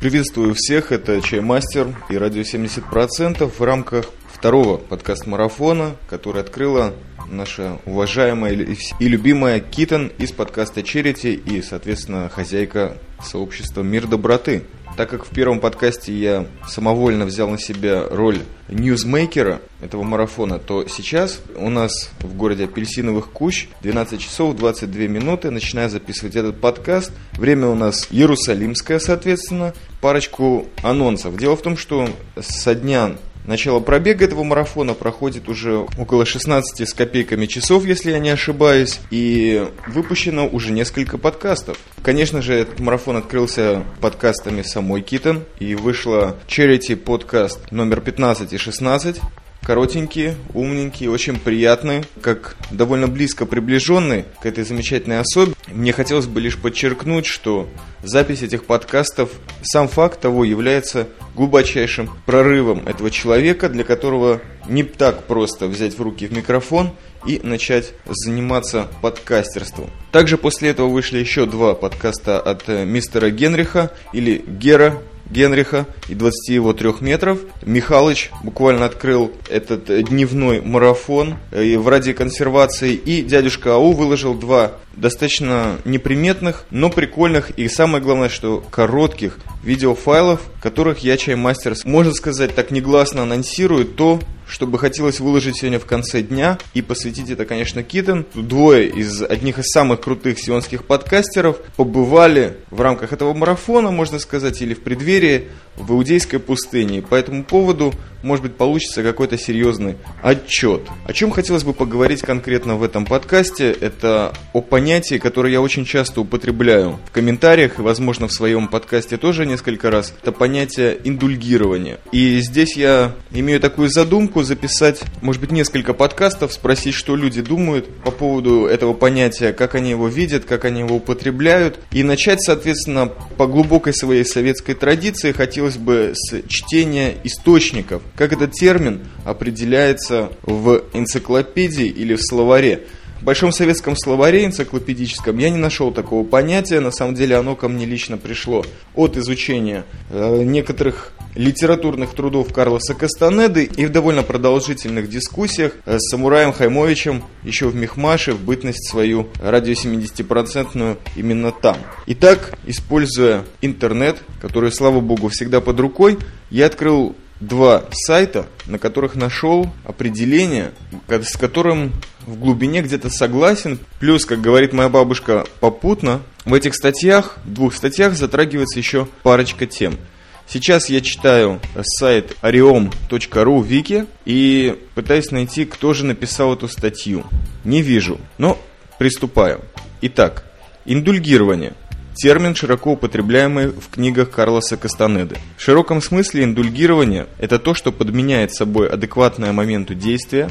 Приветствую всех, это Чаймастер и Радио 70% в рамках второго подкаст-марафона, который открыла наша уважаемая и любимая Китон из подкаста Черити и, соответственно, хозяйка сообщества Мир Доброты. Так как в первом подкасте я самовольно взял на себя роль ньюзмейкера этого марафона, то сейчас у нас в городе Апельсиновых Кущ 12 часов 22 минуты. Начинаю записывать этот подкаст. Время у нас Иерусалимское, соответственно. Парочку анонсов. Дело в том, что со дня Начало пробега этого марафона проходит уже около 16 с копейками часов, если я не ошибаюсь, и выпущено уже несколько подкастов. Конечно же, этот марафон открылся подкастами самой Китон, и вышло Charity подкаст номер 15 и 16, коротенькие, умненькие, очень приятные, как довольно близко приближенные к этой замечательной особе. Мне хотелось бы лишь подчеркнуть, что запись этих подкастов, сам факт того является глубочайшим прорывом этого человека, для которого не так просто взять в руки в микрофон и начать заниматься подкастерством. Также после этого вышли еще два подкаста от э, мистера Генриха или Гера Генриха и 20 его трех метров. Михалыч буквально открыл этот дневной марафон э, в ради консервации. И дядюшка Ау выложил два достаточно неприметных, но прикольных и самое главное, что коротких видеофайлов, которых я, чаймастер, можно сказать, так негласно анонсирует то, что бы хотелось выложить сегодня в конце дня и посвятить это, конечно, Китон. Двое из одних из самых крутых сионских подкастеров побывали в рамках этого марафона, можно сказать, или в преддверии в Иудейской пустыне. По этому поводу, может быть, получится какой-то серьезный отчет. О чем хотелось бы поговорить конкретно в этом подкасте, это о понятии, которое я очень часто употребляю в комментариях и, возможно, в своем подкасте тоже несколько раз. Это понятие индульгирования. И здесь я имею такую задумку, записать, может быть, несколько подкастов, спросить, что люди думают по поводу этого понятия, как они его видят, как они его употребляют. И начать, соответственно, по глубокой своей советской традиции хотелось бы с чтения источников. Как этот термин определяется в энциклопедии или в словаре. В Большом советском словаре энциклопедическом я не нашел такого понятия, на самом деле оно ко мне лично пришло от изучения э, некоторых литературных трудов Карлоса Кастанеды и в довольно продолжительных дискуссиях с Самураем Хаймовичем еще в Мехмаше в бытность свою радио 70-процентную именно там. Итак, используя интернет, который, слава богу, всегда под рукой, я открыл два сайта, на которых нашел определение, с которым в глубине где-то согласен. Плюс, как говорит моя бабушка, попутно в этих статьях, в двух статьях затрагивается еще парочка тем – Сейчас я читаю сайт ariom.ru вики и пытаюсь найти, кто же написал эту статью. Не вижу, но приступаю. Итак, индульгирование. Термин, широко употребляемый в книгах Карлоса Кастанеды. В широком смысле индульгирование – это то, что подменяет собой адекватное моменту действия,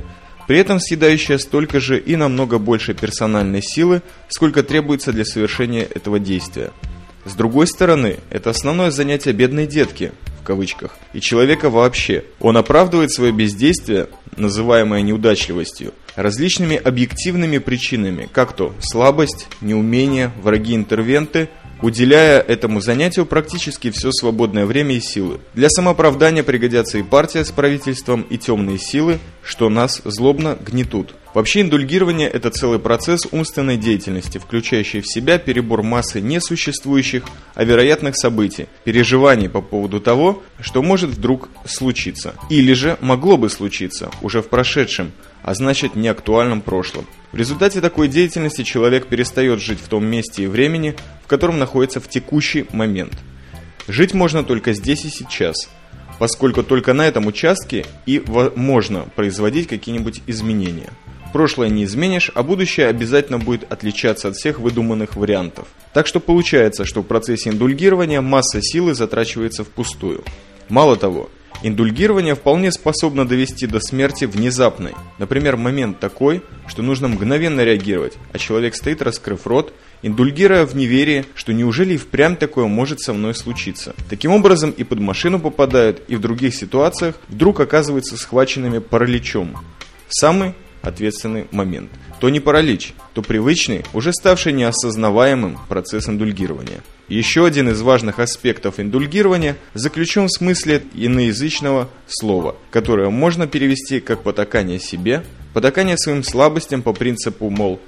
при этом съедающее столько же и намного больше персональной силы, сколько требуется для совершения этого действия. С другой стороны, это основное занятие бедной детки, кавычках, и человека вообще. Он оправдывает свое бездействие, называемое неудачливостью, различными объективными причинами, как то слабость, неумение, враги-интервенты, уделяя этому занятию практически все свободное время и силы. Для самооправдания пригодятся и партия с правительством, и темные силы, что нас злобно гнетут. Вообще индульгирование – это целый процесс умственной деятельности, включающий в себя перебор массы несуществующих, а вероятных событий, переживаний по поводу того, что может вдруг случиться. Или же могло бы случиться уже в прошедшем, а значит неактуальном прошлом. В результате такой деятельности человек перестает жить в том месте и времени, в котором находится в текущий момент. Жить можно только здесь и сейчас, поскольку только на этом участке и можно производить какие-нибудь изменения. Прошлое не изменишь, а будущее обязательно будет отличаться от всех выдуманных вариантов. Так что получается, что в процессе индульгирования масса силы затрачивается впустую. Мало того, Индульгирование вполне способно довести до смерти внезапной. Например, момент такой, что нужно мгновенно реагировать, а человек стоит, раскрыв рот, индульгируя в неверии, что неужели и впрямь такое может со мной случиться. Таким образом и под машину попадают, и в других ситуациях вдруг оказываются схваченными параличом. Самый ответственный момент. То не паралич, то привычный, уже ставший неосознаваемым процесс индульгирования. Еще один из важных аспектов индульгирования заключен в смысле иноязычного слова, которое можно перевести как потакание себе, потакание своим слабостям по принципу, мол,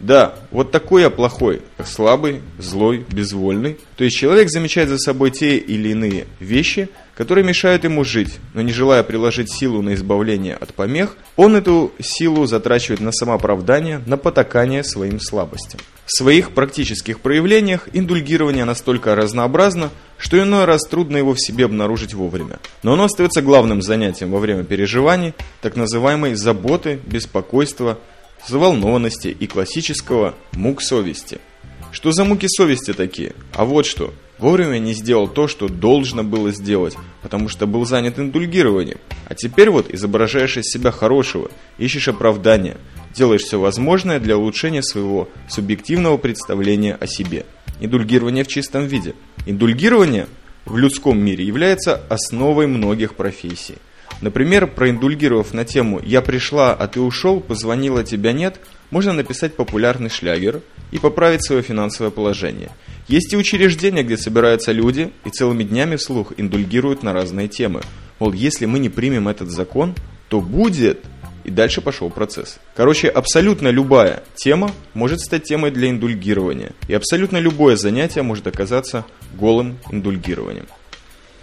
да, вот такой я плохой, слабый, злой, безвольный. То есть человек замечает за собой те или иные вещи, которые мешают ему жить, но не желая приложить силу на избавление от помех, он эту силу затрачивает на самооправдание, на потакание своим слабостям. В своих практических проявлениях индульгирование настолько разнообразно, что иной раз трудно его в себе обнаружить вовремя. Но оно остается главным занятием во время переживаний, так называемой заботы, беспокойства, заволнованности и классического мук совести. Что за муки совести такие? А вот что. Вовремя не сделал то, что должно было сделать, потому что был занят индульгированием. А теперь вот изображаешь из себя хорошего, ищешь оправдания, делаешь все возможное для улучшения своего субъективного представления о себе. Индульгирование в чистом виде. Индульгирование в людском мире является основой многих профессий. Например, проиндульгировав на тему «Я пришла, а ты ушел, позвонила, тебя нет», можно написать популярный шлягер и поправить свое финансовое положение. Есть и учреждения, где собираются люди и целыми днями вслух индульгируют на разные темы. Мол, если мы не примем этот закон, то будет... И дальше пошел процесс. Короче, абсолютно любая тема может стать темой для индульгирования. И абсолютно любое занятие может оказаться голым индульгированием.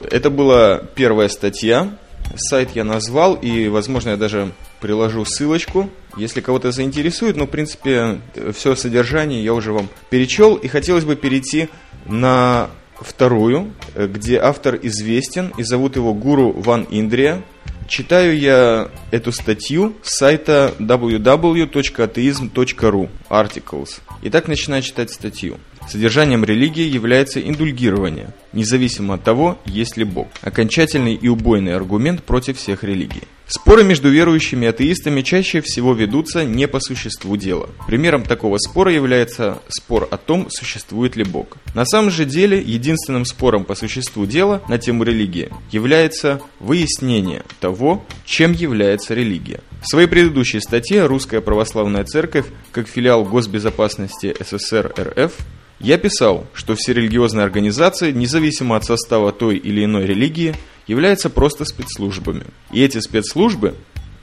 Это была первая статья Сайт я назвал, и, возможно, я даже приложу ссылочку, если кого-то заинтересует. Но, в принципе, все содержание я уже вам перечел, и хотелось бы перейти на вторую, где автор известен, и зовут его Гуру Ван Индрия. Читаю я эту статью с сайта www.ateism.ru articles. Итак, начинаю читать статью. Содержанием религии является индульгирование, независимо от того, есть ли Бог. Окончательный и убойный аргумент против всех религий. Споры между верующими и атеистами чаще всего ведутся не по существу дела. Примером такого спора является спор о том, существует ли Бог. На самом же деле, единственным спором по существу дела на тему религии является выяснение того, чем является религия. В своей предыдущей статье «Русская православная церковь как филиал госбезопасности СССР РФ» Я писал, что все религиозные организации, независимо от состава той или иной религии, являются просто спецслужбами. И эти спецслужбы,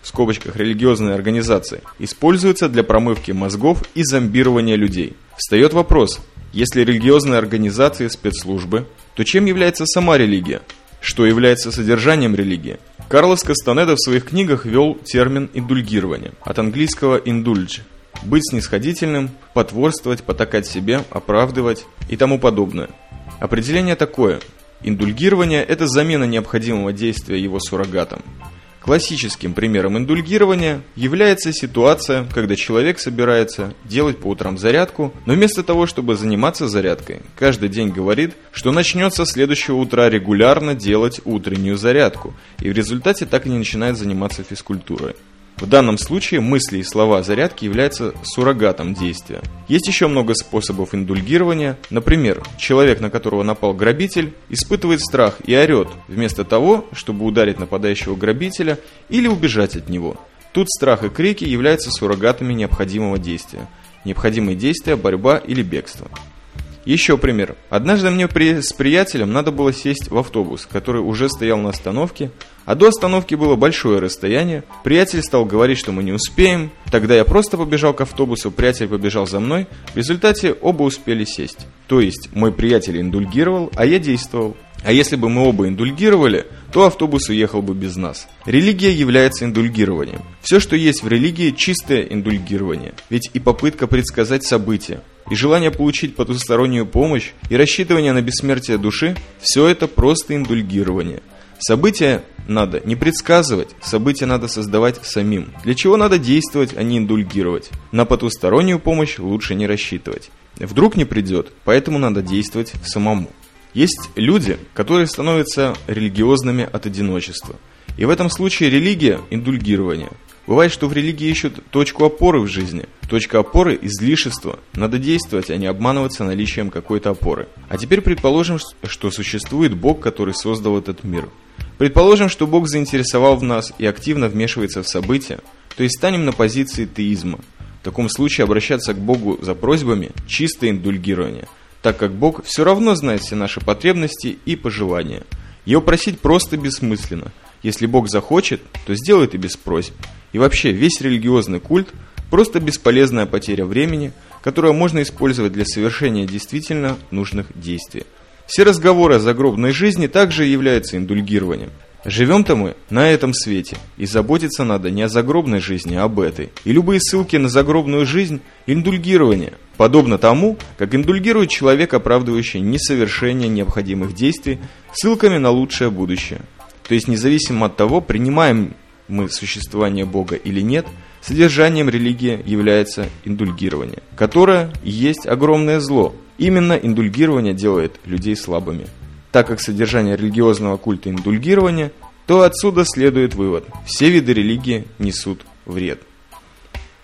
в скобочках религиозные организации, используются для промывки мозгов и зомбирования людей. Встает вопрос, если религиозные организации спецслужбы, то чем является сама религия? Что является содержанием религии? Карлос Кастанеда в своих книгах вел термин «индульгирование» от английского «indulge», быть снисходительным, потворствовать, потакать себе, оправдывать и тому подобное. Определение такое. Индульгирование – это замена необходимого действия его суррогатом. Классическим примером индульгирования является ситуация, когда человек собирается делать по утрам зарядку, но вместо того, чтобы заниматься зарядкой, каждый день говорит, что начнет со следующего утра регулярно делать утреннюю зарядку, и в результате так и не начинает заниматься физкультурой. В данном случае мысли и слова зарядки являются суррогатом действия. Есть еще много способов индульгирования. Например, человек, на которого напал грабитель, испытывает страх и орет, вместо того, чтобы ударить нападающего грабителя или убежать от него. Тут страх и крики являются суррогатами необходимого действия. Необходимые действия – борьба или бегство. Еще пример. Однажды мне при... с приятелем надо было сесть в автобус, который уже стоял на остановке, а до остановки было большое расстояние. Приятель стал говорить, что мы не успеем. Тогда я просто побежал к автобусу, приятель побежал за мной. В результате оба успели сесть. То есть мой приятель индульгировал, а я действовал. А если бы мы оба индульгировали, то автобус уехал бы без нас. Религия является индульгированием. Все, что есть в религии, чистое индульгирование. Ведь и попытка предсказать события, и желание получить потустороннюю помощь, и рассчитывание на бессмертие души – все это просто индульгирование. События надо не предсказывать, события надо создавать самим. Для чего надо действовать, а не индульгировать. На потустороннюю помощь лучше не рассчитывать. Вдруг не придет, поэтому надо действовать самому. Есть люди, которые становятся религиозными от одиночества. И в этом случае религия – индульгирование. Бывает, что в религии ищут точку опоры в жизни. Точка опоры – излишество. Надо действовать, а не обманываться наличием какой-то опоры. А теперь предположим, что существует Бог, который создал этот мир. Предположим, что Бог заинтересовал в нас и активно вмешивается в события, то есть станем на позиции теизма. В таком случае обращаться к Богу за просьбами – чистое индульгирование, так как Бог все равно знает все наши потребности и пожелания. Его просить просто бессмысленно. Если Бог захочет, то сделает и без просьб. И вообще, весь религиозный культ – просто бесполезная потеря времени, которую можно использовать для совершения действительно нужных действий. Все разговоры о загробной жизни также являются индульгированием. Живем-то мы на этом свете, и заботиться надо не о загробной жизни, а об этой. И любые ссылки на загробную жизнь – индульгирование, подобно тому, как индульгирует человек, оправдывающий несовершение необходимых действий ссылками на лучшее будущее. То есть независимо от того, принимаем мы существование Бога или нет, содержанием религии является индульгирование, которое есть огромное зло – Именно индульгирование делает людей слабыми. Так как содержание религиозного культа индульгирования, то отсюда следует вывод – все виды религии несут вред.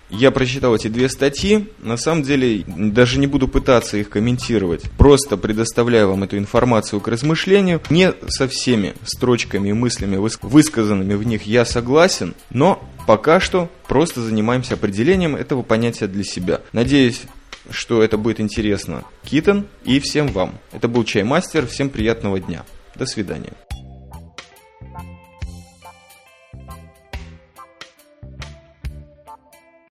Я прочитал эти две статьи, на самом деле даже не буду пытаться их комментировать, просто предоставляю вам эту информацию к размышлению. Не со всеми строчками и мыслями, высказанными в них, я согласен, но пока что просто занимаемся определением этого понятия для себя. Надеюсь, что это будет интересно Китон и всем вам. Это был Чаймастер. Всем приятного дня. До свидания.